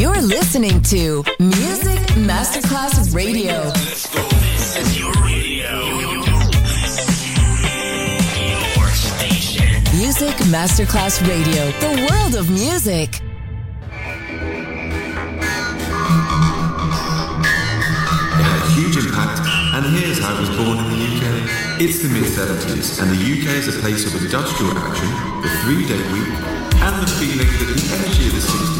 You're listening to Music Masterclass Radio. This is your radio. Your station. Music Masterclass Radio, the world of music. It had a huge impact, and here's how it was born in the UK. It's the mid 70s, and the UK is a place of industrial action, the three day week, and the feeling that the energy of the 60s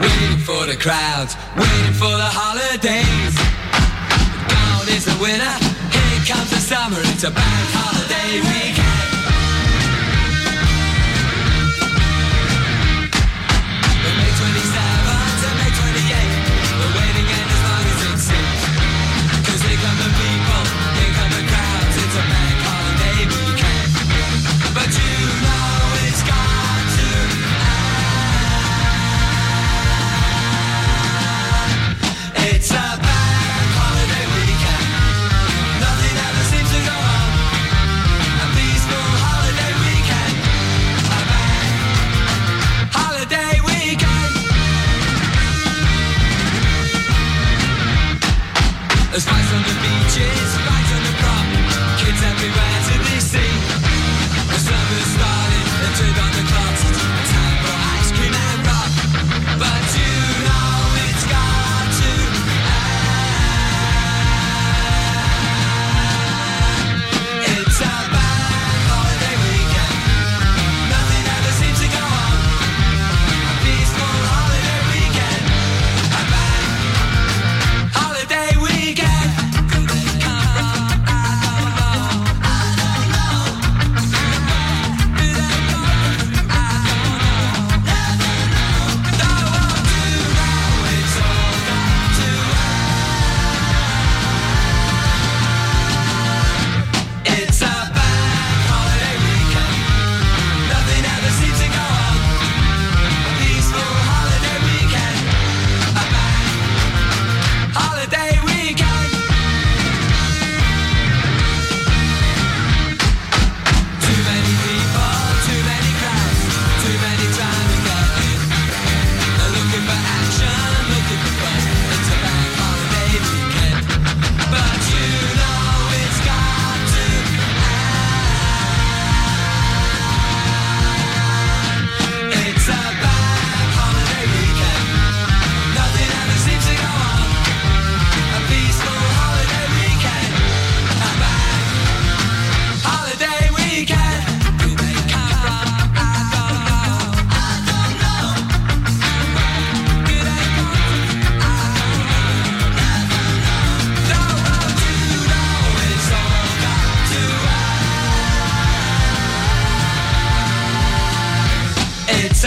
waiting for the crowds, waiting for the holidays. Gone is the winter, here comes the summer, it's a bank holiday weekend. May 27th There's lights on the beaches, lights on the prom. Kids everywhere to be seen. The summer's starting, they turned on the clocks. It's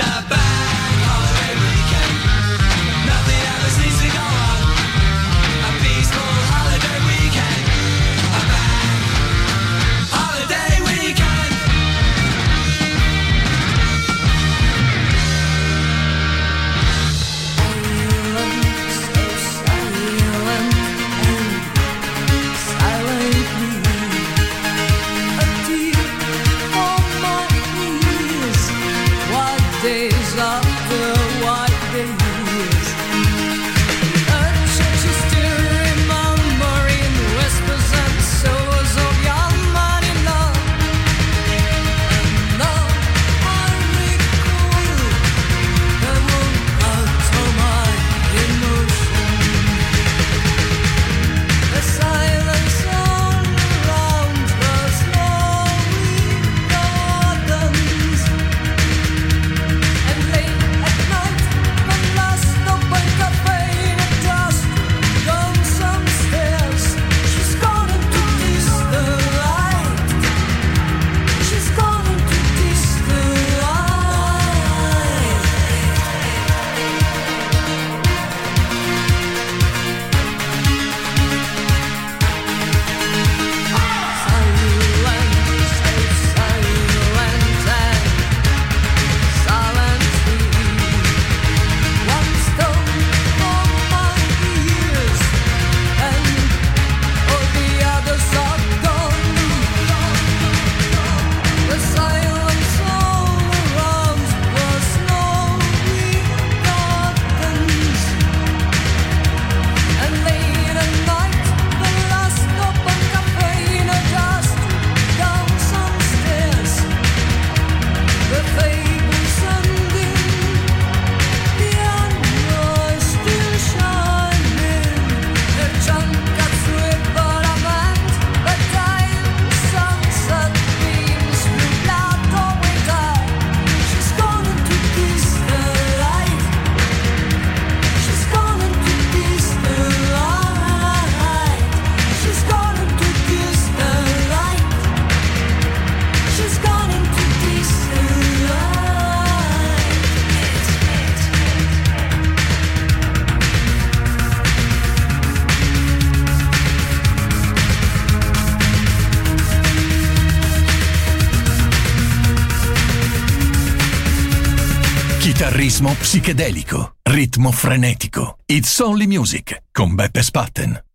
Psichedelico, ritmo frenetico. It's Only Music con Beppe Spatten.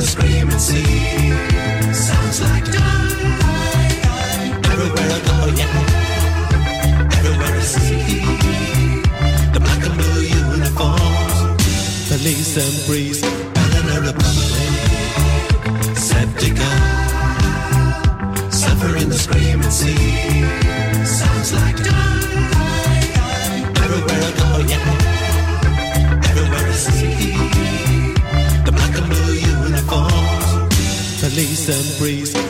the screaming sea. Sounds like die. Everywhere I go, yeah. Everywhere I see the black and blue uniforms, police and breeze. and breeze.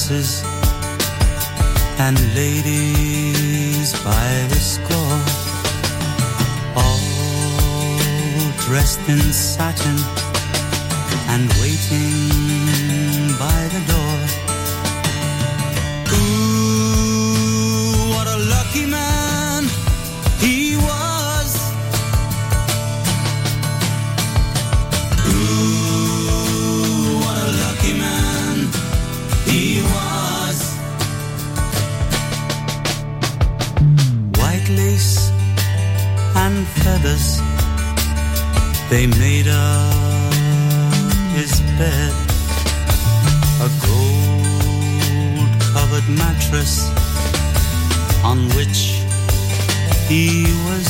dresses and ladies by the score, all dressed in satin and waiting by the door. They made up his bed, a gold covered mattress on which he was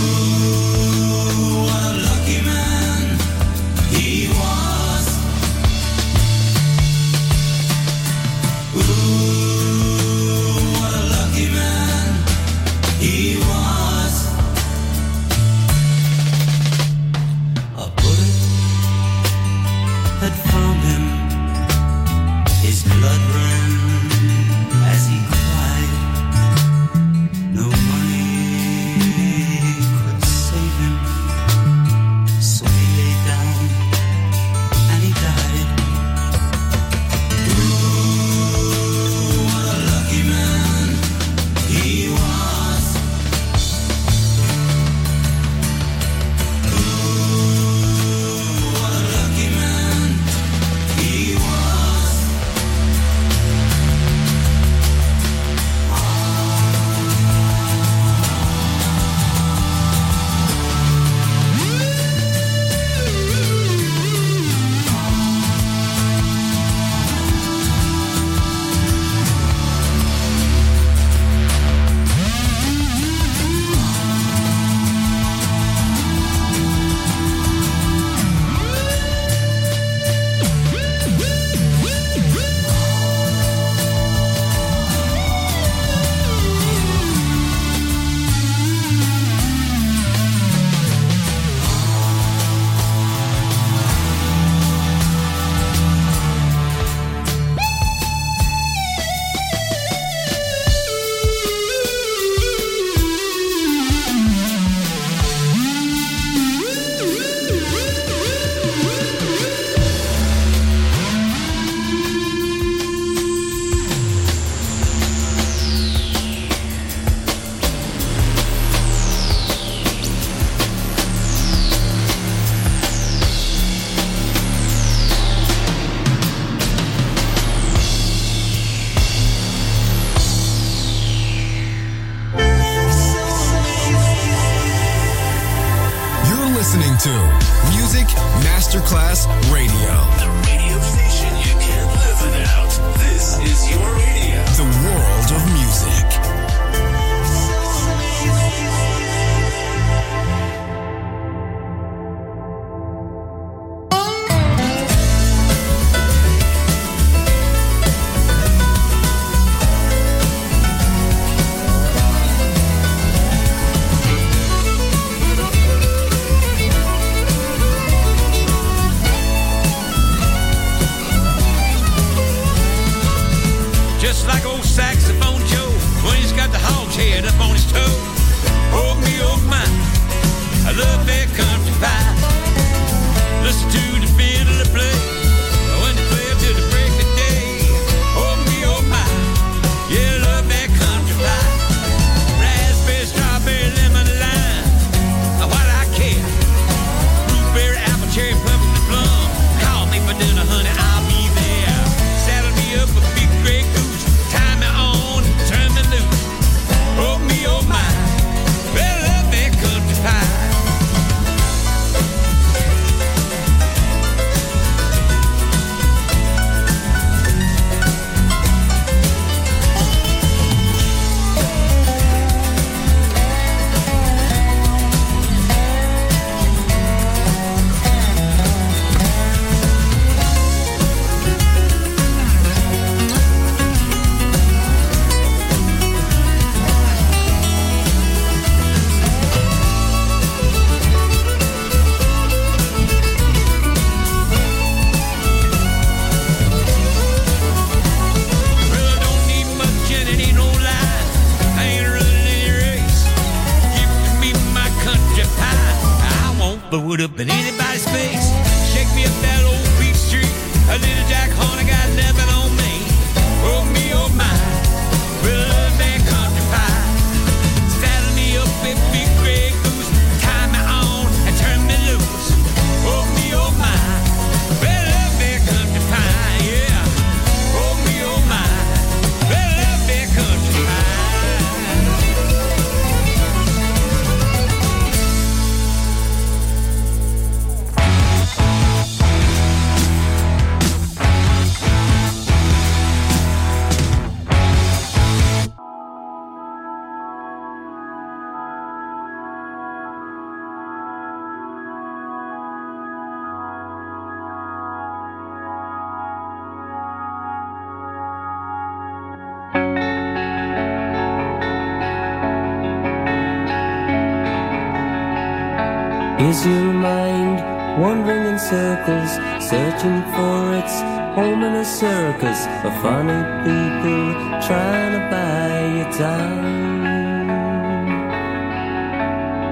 Is your mind wandering in circles, searching for its home in a circus of funny people trying to buy your time?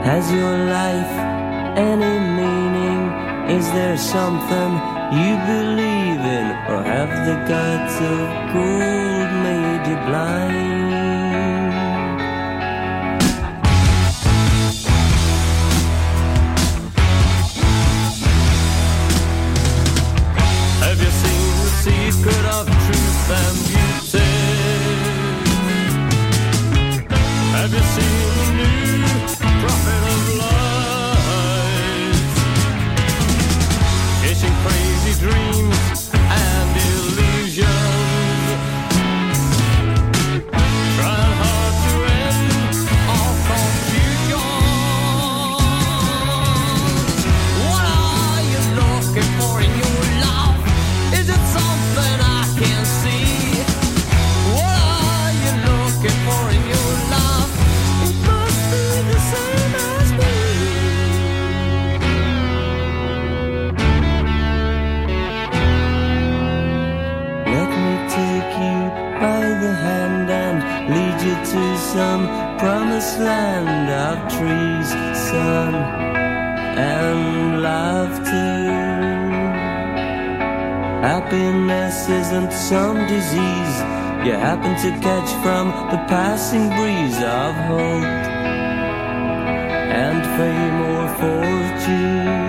Has your life any meaning? Is there something you believe in, or have the gods of gold made you blind? Happiness isn't some disease you happen to catch from the passing breeze of hope and fame or fortune.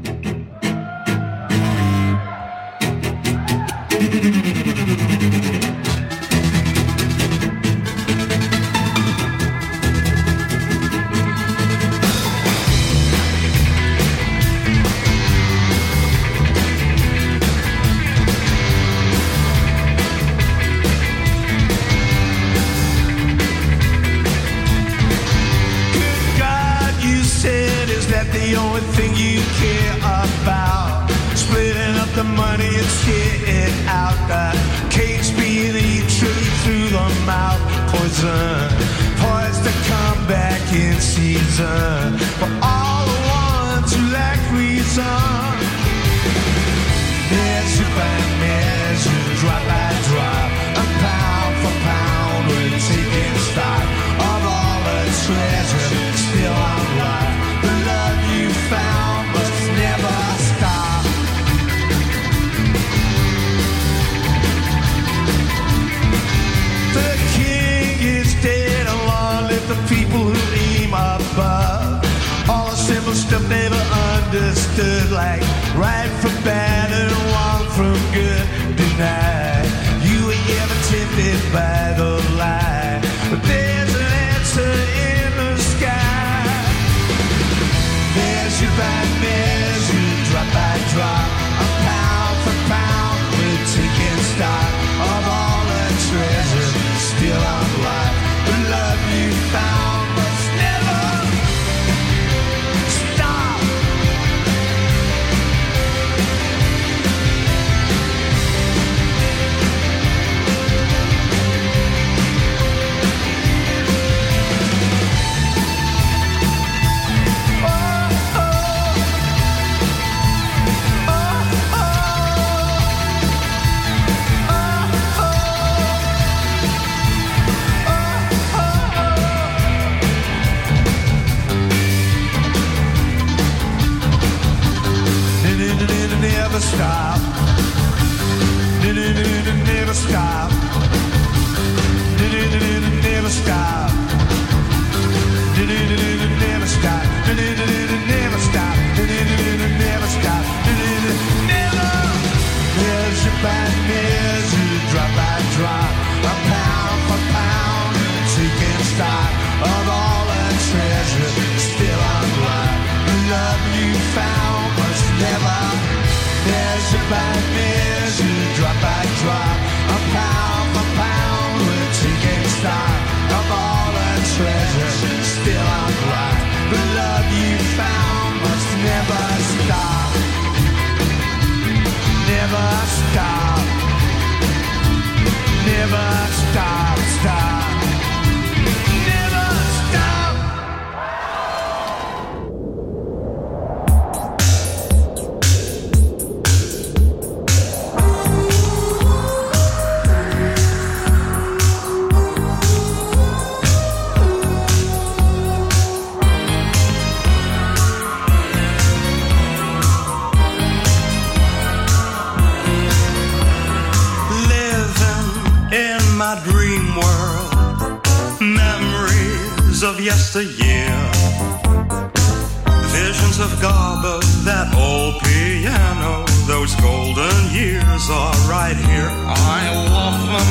sounds of gaba, that old piano, those golden years are right here. I often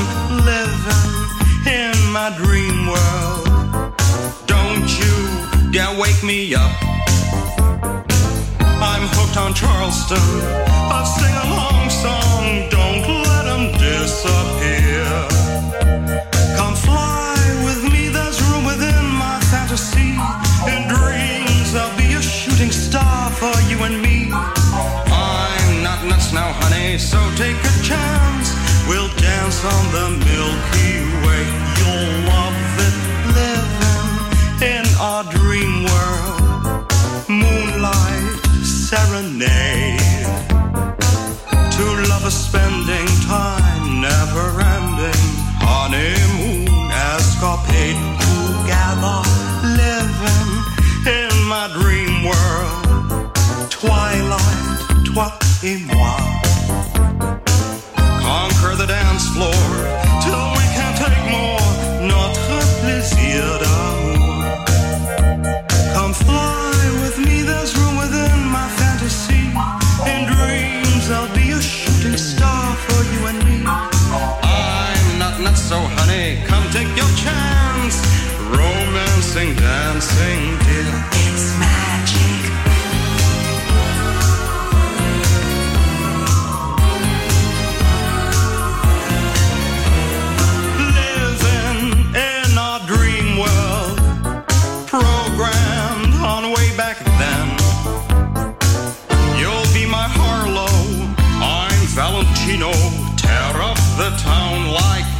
living in my dream world. Don't you dare wake me up. I'm hooked on Charleston, a sing along song. Don't let them disappear. so take a chance. We'll dance on the Milky Way. You'll love me tear up the town like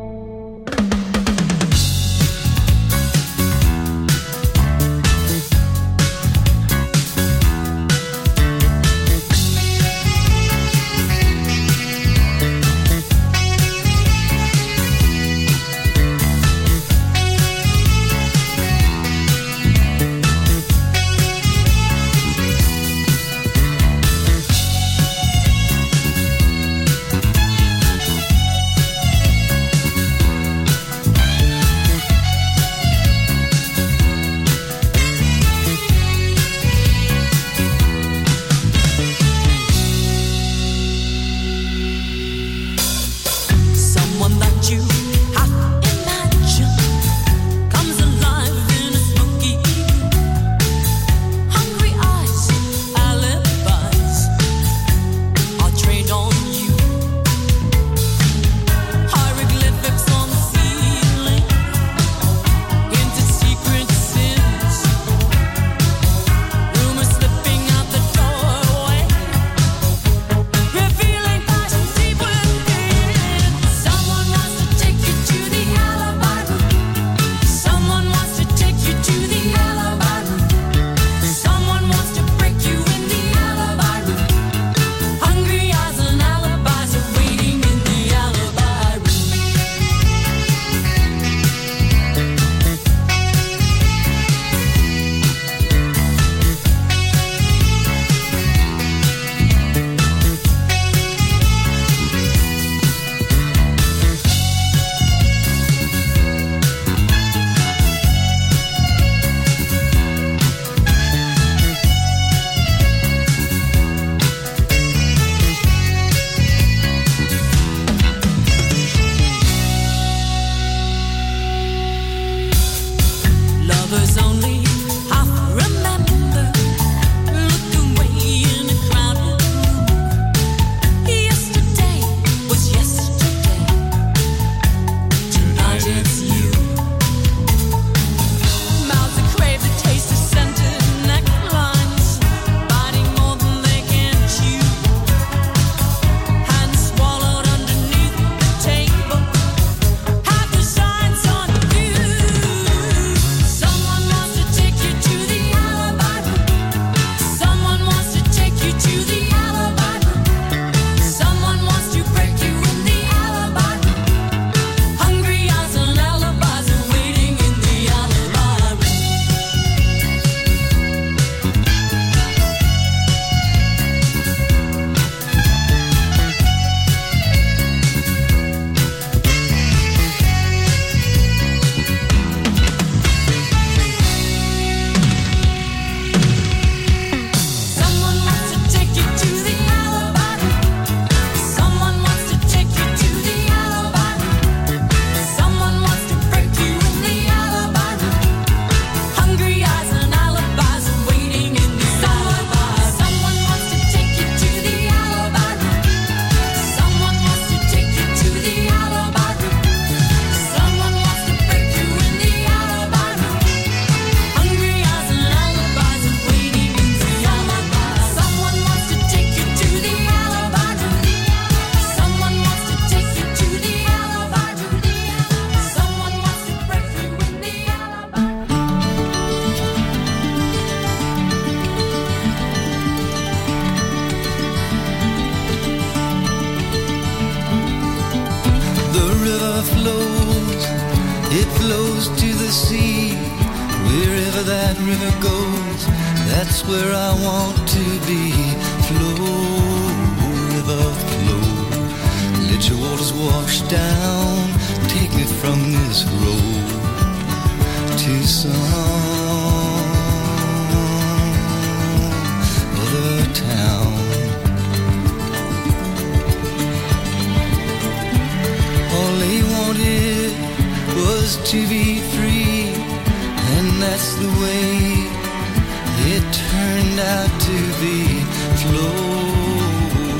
Out to be. Flow,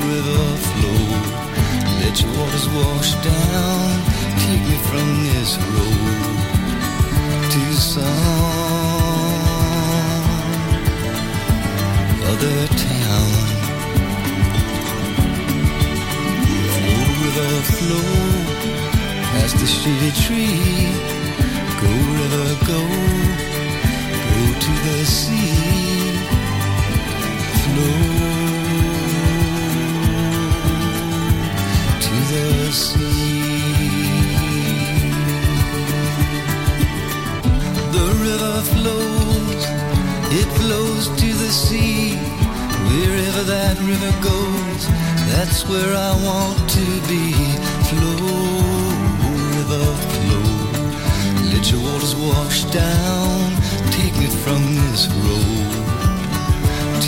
river, flow. Let your waters wash down. Take me from this road to some other town. Flow, river, flow past the shady tree. Go, river, go, go to the sea. Down. Take me from this road